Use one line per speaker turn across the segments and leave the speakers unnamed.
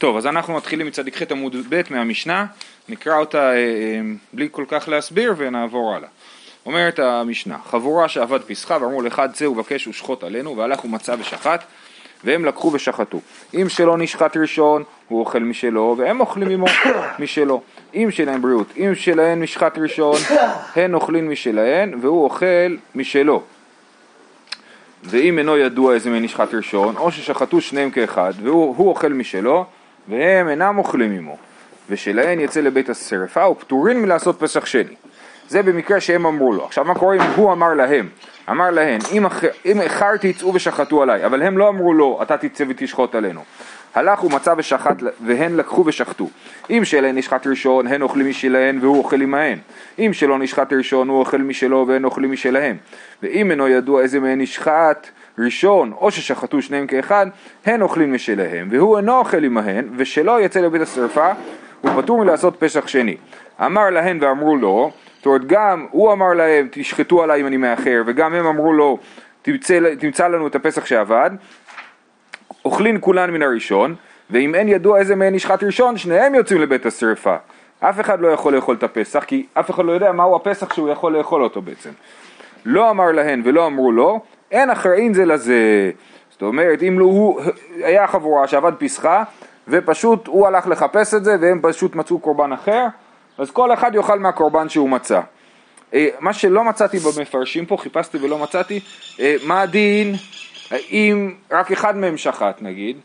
טוב, אז אנחנו מתחילים מצדיק ח' עמוד ב' מהמשנה, נקרא אותה אה, אה, בלי כל כך להסביר ונעבור הלאה. אומרת המשנה, חבורה שעבד פסחה ואמרו לאחד צא ובקש ושחוט עלינו והלך ומצא ושחט והם לקחו ושחטו. אם שלא נשחט ראשון, הוא אוכל משלו, והם אוכלים עמו משלו. אם שלהם בריאות, אם שלהן נשחט ראשון, הן אוכלים משלהן, והוא אוכל משלו. ואם אינו ידוע איזה מהם נשחט ראשון, או ששחטו שניהם כאחד, והוא אוכל משלו, והם אינם אוכלים עמו. ושלהן יצא לבית השרפה, ופטורין מלעשות פסח שני. זה במקרה שהם אמרו לו. עכשיו מה קורה אם הוא אמר להם? אמר להן, אם, אם איחרתי צאו ושחטו עליי, אבל הם לא אמרו לו, אתה תצא ותשחוט עלינו. הלך ומצא ושחט, והן לקחו ושחטו. אם שלהן נשחט ראשון, הן אוכלים משלהן והוא אוכל עמהן. אם שלא נשחט ראשון, הוא אוכל משלו והן אוכלים משלהם. ואם אינו ידוע איזה מהן נשחט ראשון, או ששחטו שניהם כאחד, הן אוכלים משלהם, והוא אינו אוכל עמהן, ושלא יצא לבית השרפה, הוא פטור מלעשות פסח שני. אמר להן ואמרו לו, זאת אומרת גם הוא אמר להם תשחטו עליי אם אני מאחר וגם הם אמרו לו תמצא, תמצא לנו את הפסח שעבד אוכלין כולן מן הראשון ואם אין ידוע איזה מהן נשחט ראשון שניהם יוצאים לבית השרפה. אף אחד לא יכול לאכול את הפסח כי אף אחד לא יודע מהו הפסח שהוא יכול לאכול אותו בעצם. לא אמר להן ולא אמרו לו אין אחראין זה לזה זאת אומרת אם לא הוא היה חבורה שעבד פסחה ופשוט הוא הלך לחפש את זה והם פשוט מצאו קורבן אחר אז כל אחד יאכל מהקורבן שהוא מצא. אה, מה שלא מצאתי במפרשים פה, חיפשתי ולא מצאתי, אה, מה הדין, האם רק אחד מהם שחט נגיד,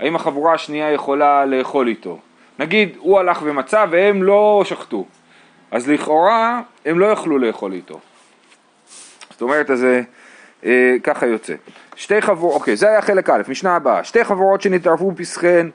האם החבורה השנייה יכולה לאכול איתו? נגיד הוא הלך ומצא והם לא שחטו, אז לכאורה הם לא יכלו לאכול איתו. זאת אומרת, אז אה, ככה יוצא. שתי חבורות, אוקיי, זה היה חלק א', משנה הבאה. שתי חבורות שנתערבו פסחן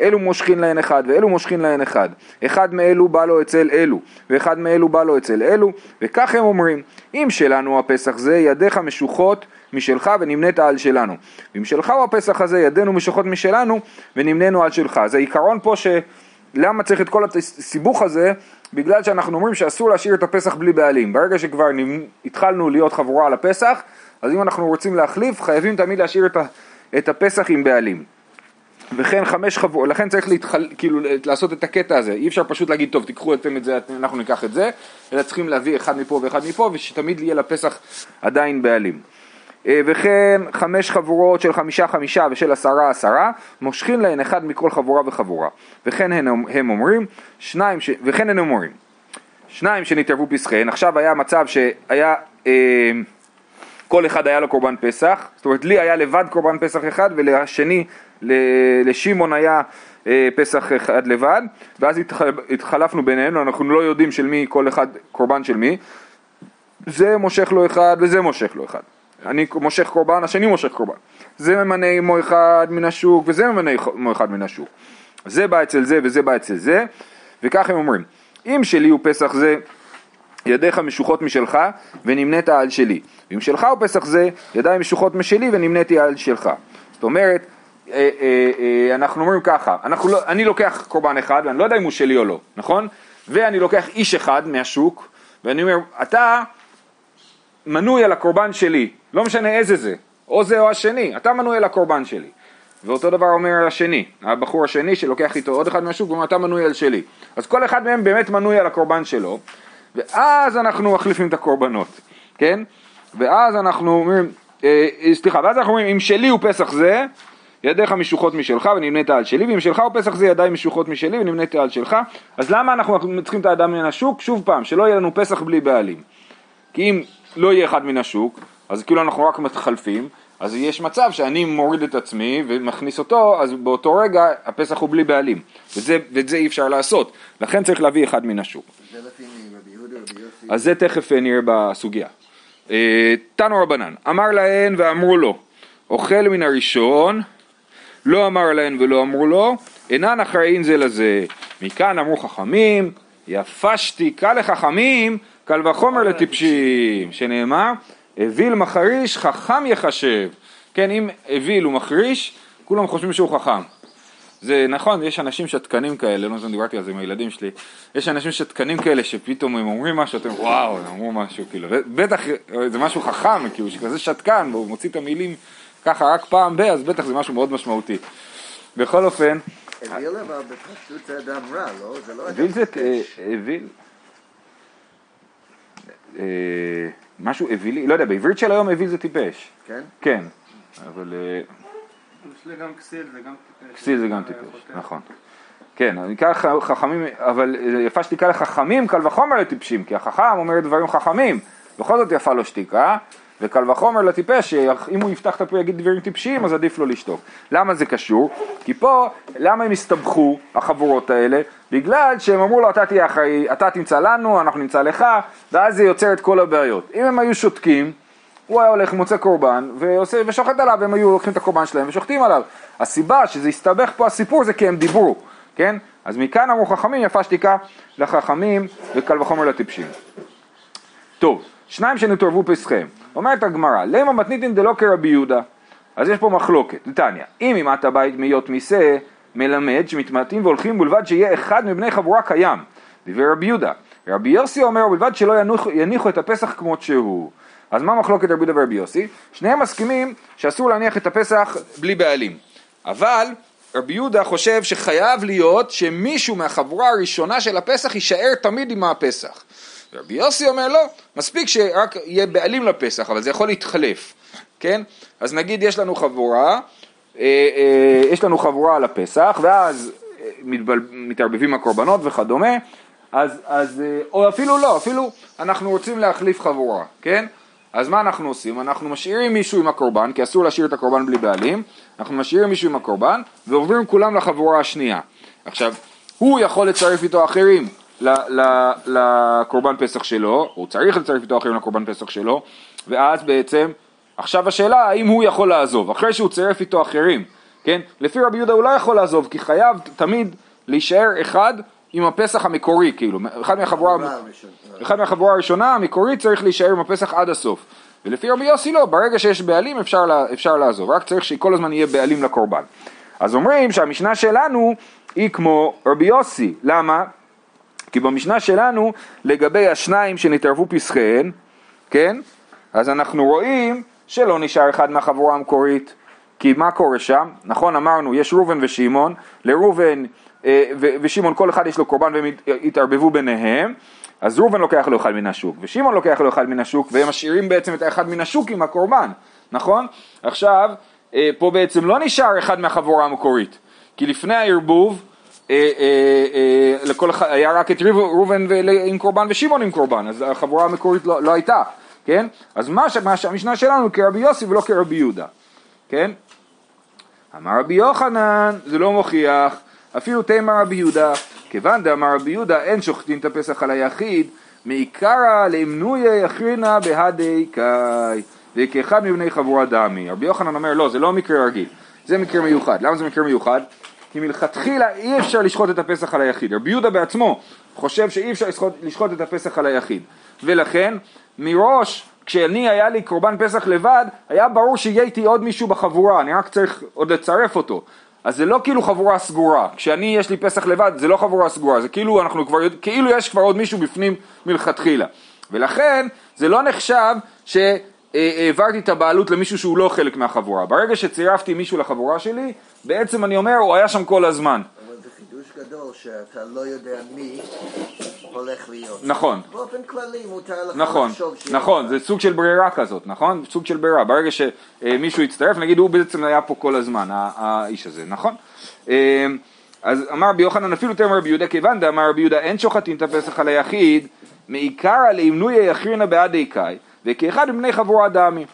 אלו מושכין להן אחד ואלו מושכין להן אחד. אחד מאלו בא לו אצל אלו, ואחד מאלו בא לו אצל אלו, וכך הם אומרים, אם שלנו הפסח זה, ידיך משוכות משלך ונמנית על שלנו. ואם שלך הוא הפסח הזה, ידינו משוכות משלנו ונמננו על שלך. זה עיקרון פה ש... למה צריך את כל הסיבוך הזה? בגלל שאנחנו אומרים שאסור להשאיר את הפסח בלי בעלים. ברגע שכבר התחלנו להיות חבורה על הפסח, אז אם אנחנו רוצים להחליף, חייבים תמיד להשאיר את הפסח עם בעלים. וכן חמש חבורות, לכן צריך להתחל, כאילו לעשות את הקטע הזה, אי אפשר פשוט להגיד טוב תיקחו אתם את זה, אנחנו ניקח את זה, אלא צריכים להביא אחד מפה ואחד מפה ושתמיד יהיה לפסח עדיין בעלים. אה, וכן חמש חבורות של חמישה חמישה ושל עשרה עשרה, מושכים להן אחד מכל חבורה וחבורה. וכן הם, הם אומרים, שניים, ש... וכן הם אומרים, שניים שנתערבו פסחיהן, עכשיו היה מצב שהיה, אה, כל אחד היה לו קורבן פסח, זאת אומרת לי היה לבד קורבן פסח אחד ולשני לשמעון היה אה, פסח אחד לבד, ואז התחלפנו בינינו, אנחנו לא יודעים של מי כל אחד קורבן של מי, זה מושך לו אחד וזה מושך לו אחד. אני מושך קורבן, השני מושך קורבן. זה ממנה עמו אחד מן השוק וזה ממנה עמו אחד מן השוק. זה בא אצל זה וזה בא אצל זה, וכך הם אומרים, אם שלי הוא פסח זה, ידיך משוחות משלך ונמנית על שלי. ואם שלך הוא פסח זה, ידיים משוחות משלי ונמניתי על שלך. זאת אומרת, אה, אה, אה, אנחנו אומרים ככה, אנחנו לא, אני לוקח קורבן אחד ואני לא יודע אם הוא שלי או לא, נכון? ואני לוקח איש אחד מהשוק ואני אומר, אתה מנוי על הקורבן שלי, לא משנה איזה זה, או זה או השני, אתה מנוי על הקורבן שלי. ואותו דבר אומר השני, הבחור השני שלוקח איתו עוד אחד מהשוק ואומר אתה מנוי על שלי. אז כל אחד מהם באמת מנוי על הקורבן שלו, ואז אנחנו מחליפים את הקורבנות, כן? ואז אנחנו אומרים, אה, סליחה, ואז אנחנו אומרים אם שלי הוא פסח זה, ידיך משוחות משלך ונמנית על שלי, ואם שלך הוא פסח זה ידיים משוחות משלי ונמנית על שלך. אז למה אנחנו צריכים את האדם מן השוק? שוב פעם, שלא יהיה לנו פסח בלי בעלים. כי אם לא יהיה אחד מן השוק, אז כאילו אנחנו רק מתחלפים, אז יש מצב שאני מוריד את עצמי ומכניס אותו, אז באותו רגע הפסח הוא בלי בעלים. וזה, ואת זה אי אפשר לעשות. לכן צריך להביא אחד מן השוק. אז זה תכף נראה בסוגיה. אה, תנו רבנן, אמר להן ואמרו לו, אוכל מן הראשון לא אמר להן ולא אמרו לו, אינן אחראין זה לזה. מכאן אמרו חכמים, יפה שתיקה לחכמים, קל וחומר לטיפשים, שנאמר, אוויל מחריש חכם יחשב. כן, אם אוויל הוא מחריש, כולם חושבים שהוא חכם. זה נכון, יש אנשים שתקנים כאלה, לא אם דיברתי על זה עם הילדים שלי, יש אנשים שתקנים כאלה שפתאום הם אומרים משהו, אתם וואו, הם אמרו משהו, כאילו, בטח זה משהו חכם, כאילו, שכזה שתקן, והוא מוציא את המילים ככה רק פעם ב, אז בטח זה משהו מאוד משמעותי. בכל אופן,
אוויל אבל בפשטות זה אדם רע, לא? זה לא אדם
אוויל זה,
טיפש.
אה, אה, משהו אווילי, לא יודע, בעברית של היום אוויל זה טיפש,
כן?
כן, אבל אה,
יש לי גם כסיל וגם טיפש.
כסיל זה גם טיפש, נכון. כן, אני אקרא לך חכמים, אבל אה, יפה שתיקה לחכמים, קל וחומר לטיפשים, כי החכם אומר דברים חכמים, בכל זאת יפה לו שתיקה, וקל וחומר לטיפש, שאם הוא יפתח את הפה ויגיד דברים טיפשיים, אז עדיף לו לשתוק. למה זה קשור? כי פה, למה הם הסתבכו, החבורות האלה? בגלל שהם אמרו לו, אתה תהיה אחראי, אתה תמצא לנו, אנחנו נמצא לך, ואז זה יוצר את כל הבעיות. אם הם היו שותקים, הוא היה הולך, מוצא קורבן, ועושה, ושוחט עליו, הם היו לוקחים את הקורבן שלהם ושוחטים עליו. הסיבה שזה הסתבך פה הסיפור זה כי הם דיברו, כן? אז מכאן אמרו חכמים, יפה שתיקה לחכמים וקל וחומר לטיפשים. טוב, שניים שנתערבו פסחיהם. אומרת הגמרא, למה מתניתין דלא כרבי יהודה? אז יש פה מחלוקת, נתניה. אם אימת הבית מהיות מיסה, מלמד שמתמעטים והולכים בלבד שיהיה אחד מבני חבורה קיים. דיבר רבי יהודה. רבי יוסי אומר בלבד שלא יניחו, יניחו את הפסח כמות שהוא. אז מה מחלוקת רבי יהודה ורבי יוסי? שניהם מסכימים שאסור להניח את הפסח בלי בעלים. אבל רבי יהודה חושב שחייב להיות שמישהו מהחבורה הראשונה של הפסח יישאר תמיד עם הפסח. רבי יוסי אומר לא, מספיק שרק יהיה בעלים לפסח, אבל זה יכול להתחלף, כן? אז נגיד יש לנו חבורה, אה, אה, יש לנו חבורה על הפסח, ואז אה, מתבל, מתערבבים הקורבנות וכדומה, אז, אז, אה, או אפילו לא, אפילו אנחנו רוצים להחליף חבורה, כן? אז מה אנחנו עושים? אנחנו משאירים מישהו עם הקורבן, כי אסור להשאיר את הקורבן בלי בעלים, אנחנו משאירים מישהו עם הקורבן, ועוברים כולם לחבורה השנייה. עכשיו, הוא יכול לצרף איתו אחרים לקורבן פסח שלו, הוא צריך לצרף איתו אחרים לקורבן פסח שלו, ואז בעצם, עכשיו השאלה האם הוא יכול לעזוב, אחרי שהוא צירף איתו אחרים, כן? לפי רבי יהודה הוא לא יכול לעזוב, כי חייב תמיד להישאר אחד עם הפסח המקורי, כאילו, אחד מהחבורה... אחד מהחבורה הראשונה, המקורית, צריך להישאר עם הפסח עד הסוף. ולפי רבי יוסי לא, ברגע שיש בעלים אפשר, לה, אפשר לעזוב, רק צריך שכל הזמן יהיה בעלים לקורבן. אז אומרים שהמשנה שלנו היא כמו רבי יוסי, למה? כי במשנה שלנו, לגבי השניים שנתערבו פסחיהן, כן? אז אנחנו רואים שלא נשאר אחד מהחבורה המקורית. כי מה קורה שם? נכון אמרנו, יש ראובן ושמעון, לראובן אה, ושמעון כל אחד יש לו קורבן והם הת- התערבבו ביניהם, אז ראובן לוקח לו אחד מן השוק, ושמעון לוקח לו אחד מן השוק, והם משאירים בעצם את האחד מן השוק עם הקורבן, נכון? עכשיו, אה, פה בעצם לא נשאר אחד מהחבורה המקורית, כי לפני הערבוב, לכל אחד, היה רק את ראובן עם קורבן ושמעון עם קורבן, אז החבורה המקורית לא, לא הייתה, כן? אז מה, שהמשנה שלנו כרבי יוסי ולא כרבי יהודה, כן? אמר רבי יוחנן, זה לא מוכיח, אפילו תימא רבי יהודה, כיוון דאמר רבי יהודה אין שוחטין את הפסח על היחיד, מעיקרא לאמנויה יכרינה בהדי קאי, וכאחד מבני חבורה דמי. רבי יוחנן אומר לא, זה לא מקרה רגיל, זה מקרה מיוחד. למה זה מקרה מיוחד? כי מלכתחילה אי אפשר לשחוט את הפסח על היחיד. רבי יהודה בעצמו חושב שאי אפשר לשחוט, לשחוט את הפסח על היחיד. ולכן, מראש, כשאני היה לי קורבן פסח לבד, היה ברור שיהיה איתי עוד מישהו בחבורה, אני רק צריך עוד לצרף אותו. אז זה לא כאילו חבורה סגורה, כשאני יש לי פסח לבד זה לא חבורה סגורה, זה כאילו אנחנו כבר, כאילו יש כבר עוד מישהו בפנים מלכתחילה. ולכן זה לא נחשב שהעברתי את הבעלות למישהו שהוא לא חלק מהחבורה. ברגע שצירפתי מישהו לחבורה שלי, בעצם אני אומר הוא היה שם כל הזמן.
אבל זה חידוש גדול שאתה לא יודע מי הולך להיות.
נכון.
באופן כללי מותר לך
נכון,
לחשוב שיש
נכון,
לך.
זה סוג של ברירה כזאת, נכון? סוג של ברירה, ברגע שמישהו יצטרף, נגיד הוא בעצם היה פה כל הזמן, האיש הזה, נכון? אה, אז אמר רבי יוחנן אפילו תאמר רבי יהודה כיוון דאמר רבי יהודה אין שוחטין את הפסח על היחיד מעיקרא לאמנויה יכרינה בעדי קאי וכאחד מבני חבורה דמי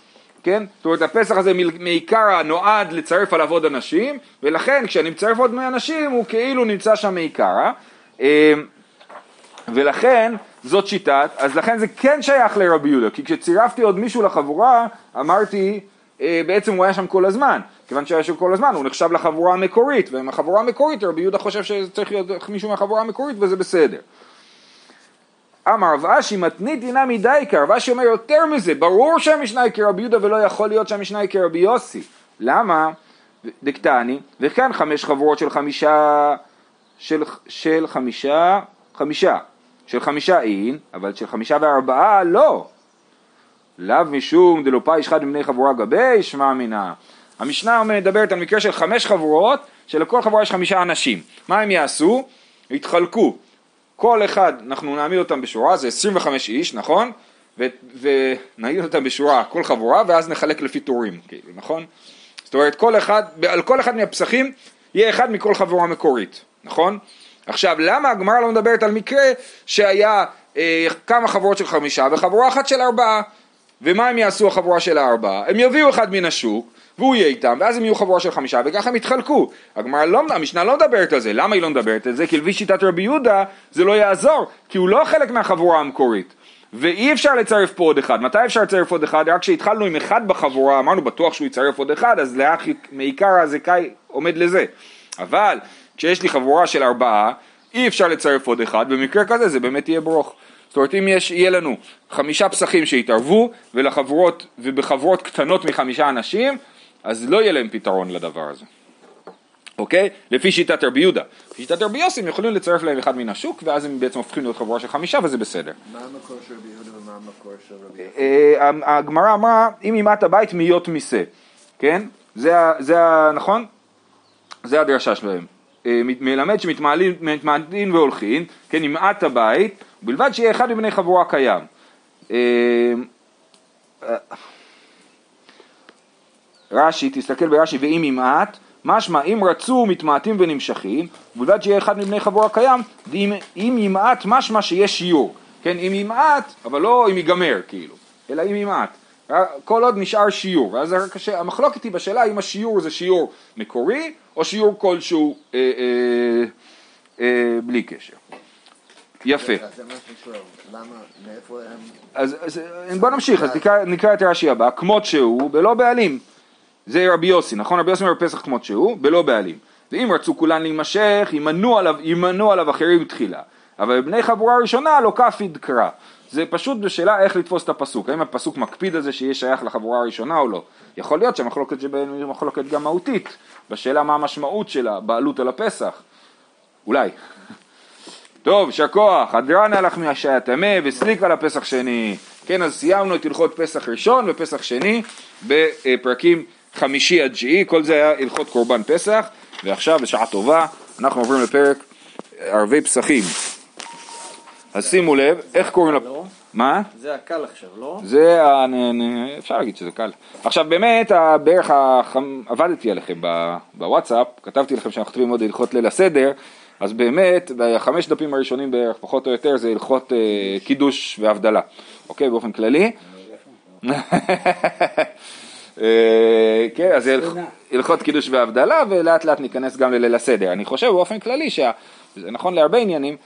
כן? זאת אומרת הפסח הזה מעיקרא נועד לצרף עליו עוד אנשים ולכן כשאני מצרף עוד אנשים הוא כאילו נמצא שם מעיקרא אה, ולכן זאת שיטת, אז לכן זה כן שייך לרבי יהודה, כי כשצירפתי עוד מישהו לחבורה, אמרתי, אה, בעצם הוא היה שם כל הזמן, כיוון שהיה שם כל הזמן, הוא נחשב לחבורה המקורית, ועם החבורה המקורית, רבי יהודה חושב שצריך להיות מישהו מהחבורה המקורית וזה בסדר. אמר רב אשי מתנית דינה מדייקה, רב אשי אומר יותר מזה, ברור שהמשנה היא כרבי יהודה ולא יכול להיות שהמשנה היא כרבי יוסי. למה? דקטני, וכאן חמש חבורות של חמישה, של, של חמישה, חמישה, של חמישה אין, אבל של חמישה וארבעה לא. לאו משום דלא פאיש אחד מבני חבורה גבי, שמע מינה. המשנה מדברת על מקרה של חמש חבורות, שלכל חבורה יש חמישה אנשים. מה הם יעשו? יתחלקו. כל אחד, אנחנו נעמיד אותם בשורה, זה 25 איש, נכון? ונעמיד אותם בשורה, כל חבורה, ואז נחלק לפי טורים, כאילו, נכון? זאת אומרת, כל אחד, על כל אחד מהפסחים יהיה אחד מכל חבורה מקורית, נכון? עכשיו, למה הגמרא לא מדברת על מקרה שהיה אה, כמה חבורות של חמישה וחבורה אחת של ארבעה? ומה הם יעשו החבורה של הארבעה? הם יביאו אחד מן השוק והוא יהיה איתם, ואז הם יהיו חבורה של חמישה, וככה הם יתחלקו. הגמרא לא, המשנה לא מדברת על זה, למה היא לא מדברת על זה? כי לפי שיטת רבי יהודה זה לא יעזור, כי הוא לא חלק מהחבורה המקורית. ואי אפשר לצרף פה עוד אחד, מתי אפשר לצרף עוד אחד? רק כשהתחלנו עם אחד בחבורה, אמרנו בטוח שהוא יצרף עוד אחד, אז לאח מעיקר הזכאי עומד לזה. אבל כשיש לי חבורה של ארבעה, אי אפשר לצרף עוד אחד, במקרה כזה זה באמת יהיה ברוך. זאת אומרת אם יש, יהיה לנו חמישה פסחים שיתערבו ולחבורות, ובחבורות קטנות מחמישה אנשים, אז לא יהיה להם פתרון לדבר הזה. אוקיי? לפי שיטת רבי יהודה. לפי שיטת רבי יוסי הם יכולים לצרף להם אחד מן השוק ואז הם בעצם הופכים להיות חבורה של חמישה וזה בסדר.
מה המקור של רבי יהודה ומה המקור של רבי יהודה?
אה, הגמרא אמרה אם אימת הבית מיות מיסה, כן? זה, נכון? זה הדרשה שלהם. אה, מלמד שמתמעטין והולכין, כן, ימעט הבית, ובלבד שיהיה אחד מבני חבורה קיים. אה, אה, רש"י, תסתכל ברש"י, ואם ימעט, משמע אם רצו מתמעטים ונמשכים, ובלבד שיהיה אחד מבני חבורה קיים, ואם אם ימעט משמע שיש שיעור, כן, אם ימעט, אבל לא אם ייגמר כאילו, אלא אם ימעט, כל עוד נשאר שיעור, רק הש- המחלוקת היא בשאלה אם השיעור זה שיעור מקורי, או שיעור כלשהו אה, אה, אה, בלי קשר. יפה.
אז
בוא נמשיך, אז נקרא, נקרא את רש"י הבא, כמות שהוא, בלא בעלים. זה רבי יוסי, נכון? רבי יוסי אומר פסח כמות שהוא, בלא בעלים. ואם רצו כולן להימשך, ימנו עליו, ימנו עליו אחרים תחילה. אבל בבני חבורה ראשונה לא כפיד קרא. זה פשוט בשאלה איך לתפוס את הפסוק, האם הפסוק מקפיד על זה שיהיה שייך לחבורה הראשונה או לא. יכול להיות שהמחלוקת שבין היא מחלוקת גם מהותית, בשאלה מה המשמעות של הבעלות על הפסח. אולי. טוב, יישר כוח, הדרנה לך מהשעיה טמא וסליקה לפסח שני. כן, אז סיימנו את הלכות פסח ראשון ופסח שני בפרקים חמישי עד תשיעי, כל זה היה הלכות קורבן פסח, ועכשיו בשעה טובה אנחנו עוברים לפרק ערבי פסחים. אז שימו לב, איך קוראים לפ...
לא?
מה?
זה הקל עכשיו, לא?
זה, אפשר להגיד שזה קל. עכשיו באמת, בערך. עבדתי עליכם בוואטסאפ, כתבתי לכם שאנחנו כותבים עוד הלכות ליל הסדר, אז באמת, בחמש דפים הראשונים בערך, פחות או יותר, זה הלכות אה, קידוש והבדלה, אוקיי? באופן כללי. אה, כן, אז זה הלכות קידוש והבדלה, ולאט לאט ניכנס גם לליל הסדר. אני חושב באופן כללי, שזה נכון להרבה עניינים,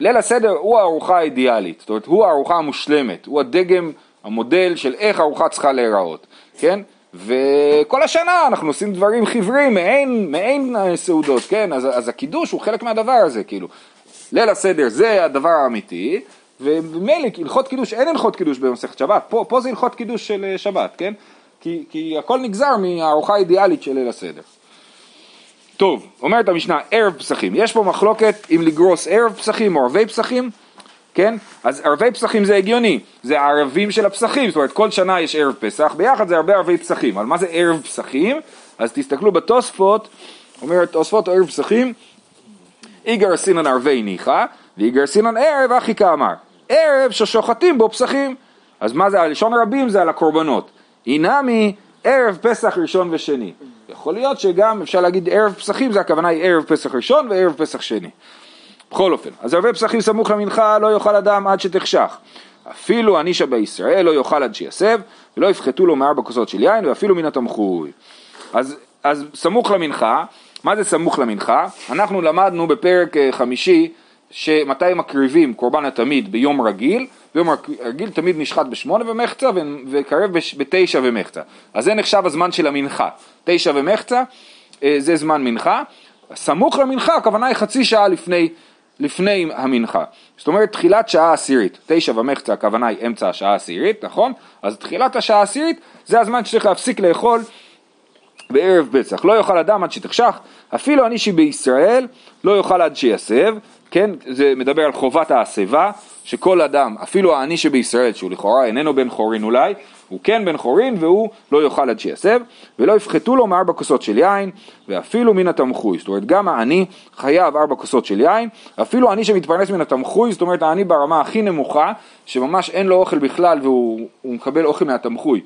ליל הסדר הוא הארוחה האידיאלית, זאת אומרת הוא הארוחה המושלמת, הוא הדגם, המודל של איך הארוחה צריכה להיראות, כן? וכל השנה אנחנו עושים דברים חיוורים, מעין, מעין סעודות, כן? אז, אז הקידוש הוא חלק מהדבר הזה, כאילו. ליל הסדר זה הדבר האמיתי, וממילא הלכות קידוש, אין הלכות קידוש במסכת שבת, פה, פה זה הלכות קידוש של אה, שבת, כן? כי, כי הכל נגזר מהארוחה האידיאלית של ליל הסדר. טוב, אומרת המשנה, ערב פסחים. יש פה מחלוקת אם לגרוס ערב פסחים או ערבי פסחים, כן? אז ערבי פסחים זה הגיוני, זה הערבים של הפסחים, זאת אומרת כל שנה יש ערב פסח, ביחד זה הרבה ערבי פסחים. אבל מה זה ערב פסחים? אז תסתכלו בתוספות, אומרת תוספות ערב פסחים, איגר סינן ערבי ניחא, ואיגר סינן ערב אחי כאמר. ערב ששוחטים בו פסחים. אז מה זה, הלשון הרבים זה על הקורבנות. אינמי ערב פסח ראשון ושני. יכול להיות שגם אפשר להגיד ערב פסחים, זה הכוונה היא ערב פסח ראשון וערב פסח שני. בכל אופן, אז ערבי פסחים סמוך למנחה לא יאכל אדם עד שתחשך. אפילו הנישה בישראל לא יאכל עד שיסב, ולא יפחתו לו מארבע כוסות של יין, ואפילו מן התמחוי. אז, אז סמוך למנחה, מה זה סמוך למנחה? אנחנו למדנו בפרק אה, חמישי שמתי מקריבים קורבן התמיד ביום רגיל, ביום רגיל תמיד נשחט בשמונה ומחצה וקרב בתשע ומחצה. אז זה נחשב הזמן של המנחה. תשע ומחצה אה, זה זמן מנחה. סמוך למנחה הכוונה היא חצי שעה לפני, לפני המנחה. זאת אומרת תחילת שעה עשירית. תשע ומחצה הכוונה היא אמצע השעה העשירית, נכון? אז תחילת השעה העשירית זה הזמן שצריך להפסיק לאכול בערב פסח. לא יאכל אדם עד שתחשך, אפילו אני שבישראל לא יאכל עד שיסב, כן? זה מדבר על חובת ההסבה, שכל אדם, אפילו העני שבישראל, שהוא לכאורה איננו בן חורין אולי, הוא כן בן חורין והוא לא יאכל עד שיסב, ולא יפחתו לו מארבע כוסות של יין, ואפילו מן התמחוי, זאת אומרת גם העני חייב ארבע כוסות של יין, אפילו עני שמתפרנס מן התמחוי, זאת אומרת העני ברמה הכי נמוכה, שממש אין לו אוכל בכלל והוא מקבל אוכל מהתמחוי.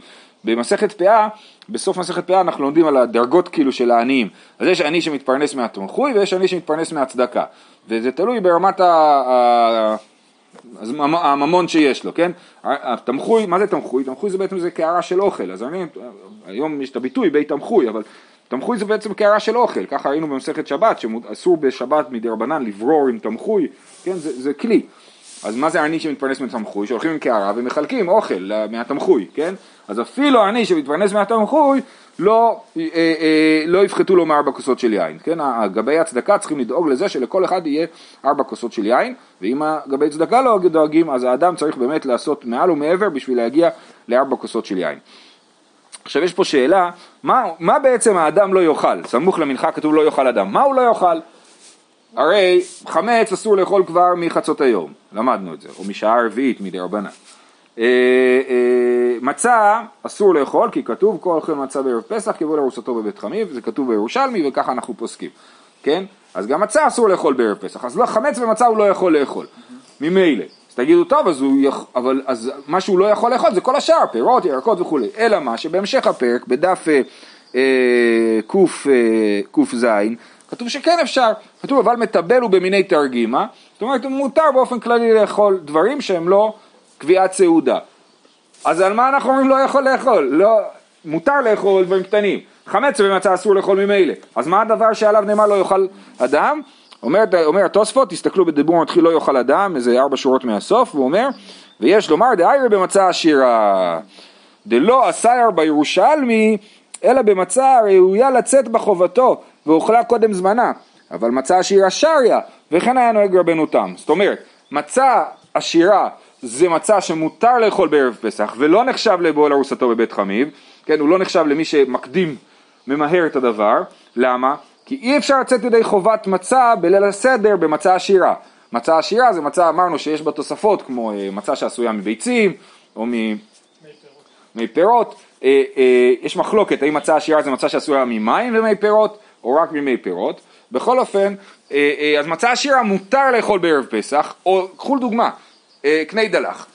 במסכת פאה, בסוף מסכת פאה אנחנו לומדים על הדרגות כאילו של העניים. אז יש עני שמתפרנס מהתמחוי ויש עני שמתפרנס מהצדקה. וזה תלוי ברמת ה... אז הממון שיש לו, כן? התמחוי, מה זה תמחוי? תמחוי זה בעצם זה קערה של אוכל, אז אני, היום יש את הביטוי בית תמחוי, אבל תמחוי זה בעצם קערה של אוכל, ככה ראינו במסכת שבת, שאסור בשבת מדרבנן לברור עם תמחוי, כן? זה, זה כלי. אז מה זה עני שמתפרנס מתמחוי? שהולכים עם קערה ומחלקים אוכל מהתמחוי, כן? אז אפילו עני שמתפרנס מהתמחוי לא, אה, אה, לא יפחתו לו מארבע כוסות של יין, כן? גבי הצדקה צריכים לדאוג לזה שלכל אחד יהיה ארבע כוסות של יין, ואם גבי צדקה לא דואגים, אז האדם צריך באמת לעשות מעל ומעבר בשביל להגיע לארבע כוסות של יין. עכשיו יש פה שאלה, מה, מה בעצם האדם לא יאכל? סמוך למנחה כתוב לא יאכל אדם, מה הוא לא יאכל? הרי חמץ אסור לאכול כבר מחצות היום, למדנו את זה, או משעה רביעית מדי רבנן. אה, אה, מצה אסור לאכול כי כתוב כל אוכל מצה בערב פסח כבוא לארוסתו בבית חמיב, זה כתוב בירושלמי וככה אנחנו פוסקים, כן? אז גם מצה אסור לאכול בערב פסח, אז לא, חמץ ומצה הוא לא יכול לאכול, ממילא. אז תגידו טוב, אז הוא יכול, אבל אז מה שהוא לא יכול לאכול זה כל השאר, פירות, ירקות וכולי, אלא מה שבהמשך הפרק, בדף ק"ז, אה, כתוב שכן אפשר, כתוב אבל מטבל הוא במיני תרגימה, זאת אומרת מותר באופן כללי לאכול דברים שהם לא קביעת סעודה. אז על מה אנחנו אומרים לא יכול לאכול? לא, מותר לאכול דברים קטנים. חמץ ומצה אסור לאכול ממילא. אז מה הדבר שעליו נאמר לא יאכל אדם? אומר, אומר התוספות, תסתכלו בדיבור מתחיל לא יאכל אדם, איזה ארבע שורות מהסוף, והוא אומר, ויש לומר דאיירי במצה עשירה. דלא אסייר בירושלמי, אלא במצה ראויה לצאת בחובתו, ואוכלה קודם זמנה. אבל מצה עשירה שריה, וכן היה נוהג רבנו תם. זאת אומרת, מצה עשירה זה מצה שמותר לאכול בערב פסח ולא נחשב לבועל ארוסתו בבית חמיב, כן, הוא לא נחשב למי שמקדים, ממהר את הדבר, למה? כי אי אפשר לצאת ידי חובת מצה בליל הסדר במצה עשירה. מצה עשירה זה מצה, אמרנו שיש בה תוספות כמו אה, מצה שעשויה מביצים או מי פירות, אה, אה, יש מחלוקת האם מצה עשירה זה מצה שעשויה ממים ומי פירות או רק ממי פירות, בכל אופן, אז מצה עשירה מותר לאכול בערב פסח, או קחו דוגמה, אה, קני דלח.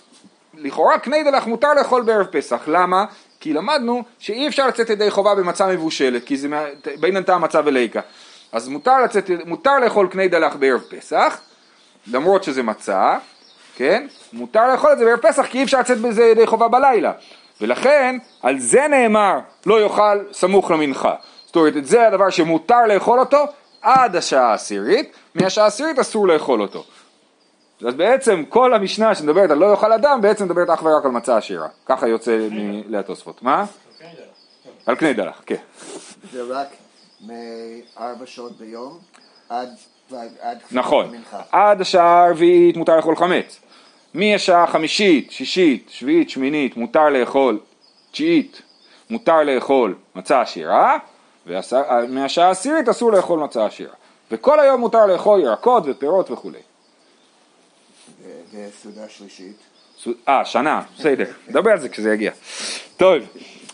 לכאורה קני דלח מותר לאכול בערב פסח, למה? כי למדנו שאי אפשר לצאת ידי חובה במצה מבושלת, כי זה בין נתן מצה וליקה. אז מותר, לצאת, מותר לאכול קני דלח בערב פסח, למרות שזה מצה, כן? מותר לאכול את זה בערב פסח כי אי אפשר לצאת בזה ידי חובה בלילה. ולכן על זה נאמר לא יאכל סמוך למנחה. זאת אומרת, זה הדבר שמותר לאכול אותו עד השעה העשירית, מהשעה העשירית אסור לאכול אותו. אז בעצם כל המשנה שמדברת על לא יאכל אדם, בעצם מדברת אך ורק על מצה עשירה. ככה יוצא מהתוספות. מה? על קנה דלח, כן.
זה רק מארבע שעות ביום עד...
נכון, עד השעה הרביעית מותר לאכול חמץ. מהשעה החמישית, שישית, שביעית, שמינית, מותר לאכול, תשיעית, מותר לאכול מצה עשירה, ומהשעה העשירית אסור לאכול מצה עשירה. וכל היום מותר לאכול ירקות ופירות וכולי.
וסעודה שלישית.
אה, שנה, בסדר, נדבר על זה כשזה יגיע. טוב,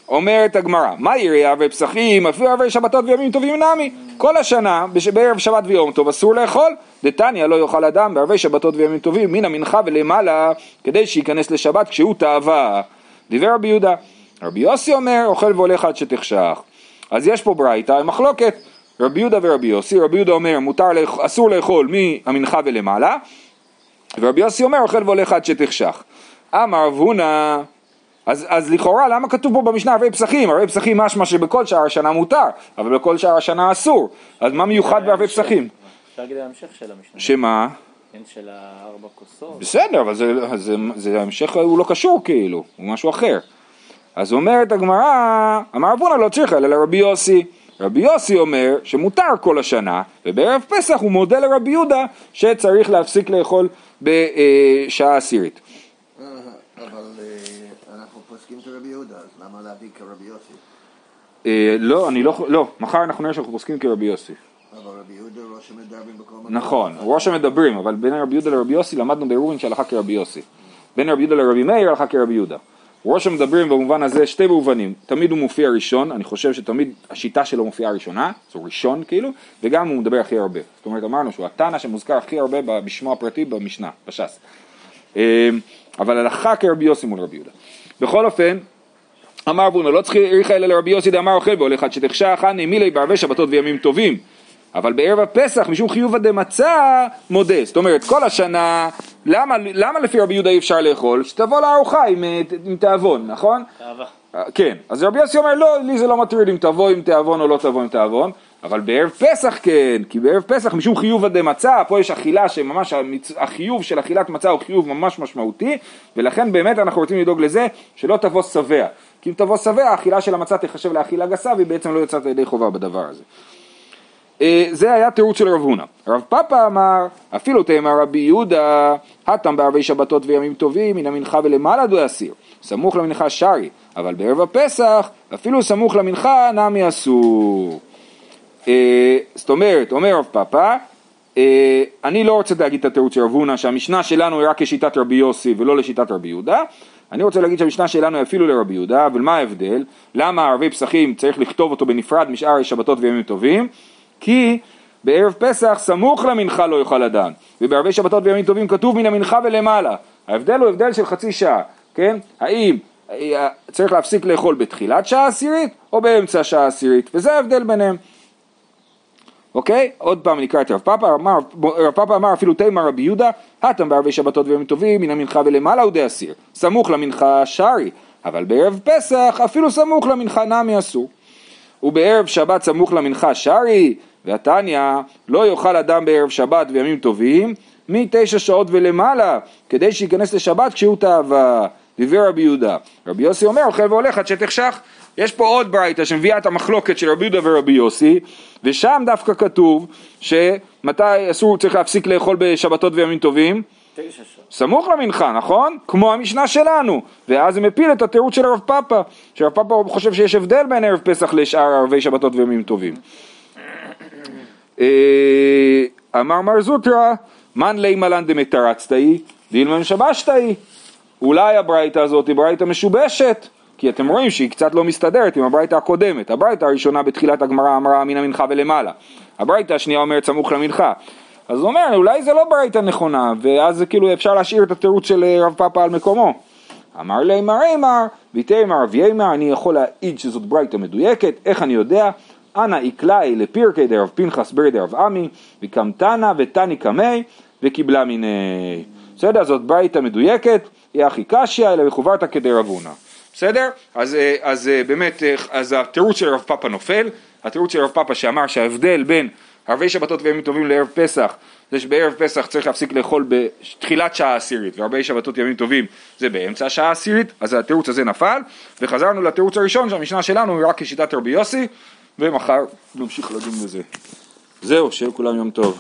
אומרת הגמרא, מה יראי ערבי פסחים, אפילו ערבי שבתות וימים טובים נמי. כל השנה, בערב שבת ויום טוב אסור לאכול, דתניא לא יאכל אדם בערבי שבתות וימים טובים מן המנחה ולמעלה, כדי שייכנס לשבת כשהוא תאווה. דיבר רבי יהודה. רבי יוסי אומר, אוכל והולך עד שתחשך. אז יש פה ברייתא, מחלוקת, רבי יהודה ורבי יוסי, רבי יהודה אומר, מותר, אסור לאכול מהמנחה ולמעלה, ורבי יוסי אומר אוכל והולך עד שתחשך. אמר רב הונא, אז, אז לכאורה למה כתוב פה במשנה ערבי פסחים? ערבי פסחים משמע שבכל שאר השנה מותר, אבל בכל שאר השנה אסור. אז מה מיוחד בערבי פסחים?
אפשר להגיד ההמשך של המשנה.
שמה?
כן, של הארבע כוסות.
בסדר, אבל זה, זה, זה ההמשך הוא לא קשור כאילו, הוא משהו אחר. אז אומרת הגמרא, אמר רב הונא לא צריך אלא לרבי יוסי. רבי יוסי אומר שמותר כל השנה, ובערב פסח הוא מודה לרבי יהודה שצריך להפסיק לאכול בשעה עשירית.
אבל אה, אנחנו פוסקים כרבי יהודה, אז למה להביא כרבי יוסי?
אה, לא, אני לא, לא, מחר אנחנו נראה שאנחנו פוסקים כרבי יוסי.
אבל רבי יהודה ראש המדברים בכל מקום.
נכון, ראש המדברים, אבל בין רבי יהודה לרבי יוסי למדנו בעירובין שהלכה כרבי יוסי. בין רבי יהודה לרבי מאיר הלכה כרבי יהודה. ראש המדברים במובן הזה שתי מובנים, תמיד הוא מופיע ראשון, אני חושב שתמיד השיטה שלו מופיעה ראשונה, זה ראשון כאילו, וגם הוא מדבר הכי הרבה. זאת אומרת אמרנו שהוא התנא שמוזכר הכי הרבה בשמו הפרטי במשנה, בש"ס. אה, אבל הלכה כרבי יוסי מול רבי יהודה. בכל אופן, אמר בונה לא צריך עריכה אלא לרבי יוסי דאמר אוכל בו לך שתחשך חני מילי בערבי שבתות וימים טובים אבל בערב הפסח משום חיובא דמצה מודה זאת אומרת כל השנה למה, למה לפי רבי יהודה אי אפשר לאכול? שתבוא לארוחה עם, אה, עם תיאבון נכון?
תאווה.
אה, כן אז רבי יוסי אומר לא לי זה לא מטריד אם תבוא עם תיאבון או לא תבוא עם תיאבון אבל בערב פסח כן, כי בערב פסח משום חיוב עדי מצה, פה יש אכילה שממש. החיוב של אכילת מצה הוא חיוב ממש משמעותי, ולכן באמת אנחנו רוצים לדאוג לזה שלא תבוא שבע, כי אם תבוא שבע האכילה של המצה תחשב לאכילה גסה והיא בעצם לא יוצאת ידי חובה בדבר הזה. אה, זה היה תירוץ של רב הונא. רב פאפא אמר, אפילו תאמר רבי יהודה, הטם בערבי שבתות וימים טובים, מן המנחה ולמעלה דו אסיר. סמוך למנחה שרי, אבל בערב הפסח, אפילו סמוך למנחה נמי אסור. אה, זאת אומרת, אומר רב פאפא, אה, אני לא רוצה להגיד את התירוץ של רב הונא שהמשנה שלנו היא רק כשיטת רבי יוסי ולא לשיטת רבי יהודה, אני רוצה להגיד שהמשנה שלנו היא אפילו לרבי יהודה, אבל מה ההבדל? למה ערבי פסחים צריך לכתוב אותו בנפרד משאר שבתות וימים טובים? כי בערב פסח סמוך למנחה לא יאכל אדם, ובערבי שבתות וימים טובים כתוב מן המנחה ולמעלה. ההבדל הוא הבדל של חצי שעה, כן? האם אה, צריך להפסיק לאכול בתחילת שעה עשירית או באמצע שעה עשירית, וזה ההבדל ביניהם. אוקיי? עוד פעם נקרא את רב אמר, רב פאפא אמר אפילו תימא רבי יהודה, הטם בערבי שבתות וימים טובים, מן המנחה ולמעלה הוא די אסיר, סמוך למנחה שרי, אבל בערב פסח אפילו סמוך למנחה נמי אסור. ובערב שבת סמוך למנחה שרי, והתניא לא יאכל אדם בערב שבת וימים טובים מתשע שעות ולמעלה, כדי שייכנס לשבת כשהוא תאווה. דיבר רבי יהודה. רבי יוסי אומר, אוכל והולך עד שתחשך. יש פה עוד ברייתא שמביאה את המחלוקת של רבי יהודה ורבי יוסי, ושם דווקא כתוב שמתי אסור, צריך להפסיק לאכול בשבתות וימים טובים? סמוך למנחה, נכון? כמו המשנה שלנו. ואז זה מפיל את התירוץ של הרב פאפא, שהרב פאפא חושב שיש הבדל בין ערב פסח לשאר ערבי שבתות וימים טובים. אה, אמר מר זוטרא, מן לי מלן דמתרצתאי, דילמן שבשתאי. אולי הברייתא הזאת היא ברייתא משובשת, כי אתם רואים שהיא קצת לא מסתדרת עם הברייתא הקודמת. הברייתא הראשונה בתחילת הגמרא אמרה מן המנחה ולמעלה. הברייתא השנייה אומרת סמוך למנחה. אז הוא אומר, אולי זה לא ברייתא נכונה, ואז זה כאילו אפשר להשאיר את התירוץ של אה, רב פאפא על מקומו. אמר לי מר אימר, ויתימר רב יימר, אני יכול להעיד שזאת ברייתא מדויקת, איך אני יודע? אנא איקלאי לפירקי דרב פנחס ברי דרב עמי, וקמתנה ותני קמי, וקיבלה מיני. בסדר? זאת ברייתא מדויקת, היא הכי קשיא, אלא וחוברתא כדרב הונא. בסדר? אז, אה, אז אה, באמת, אה, אז התירוץ של רב פאפא נופל, התירוץ של רב פאפא שאמר שההבדל בין ערבי שבתות וימים טובים לערב פסח, זה שבערב פסח צריך להפסיק לאכול בתחילת שעה עשירית, וערבי שבתות ימים טובים זה באמצע השעה העשירית, אז התירוץ הזה נפל, וחזרנו לתירוץ הראשון שהמשנה שלנו היא רק כשיטת רבי יוסי, ומחר נמשיך לדון בזה. זהו, שיהיה לכולם יום טוב.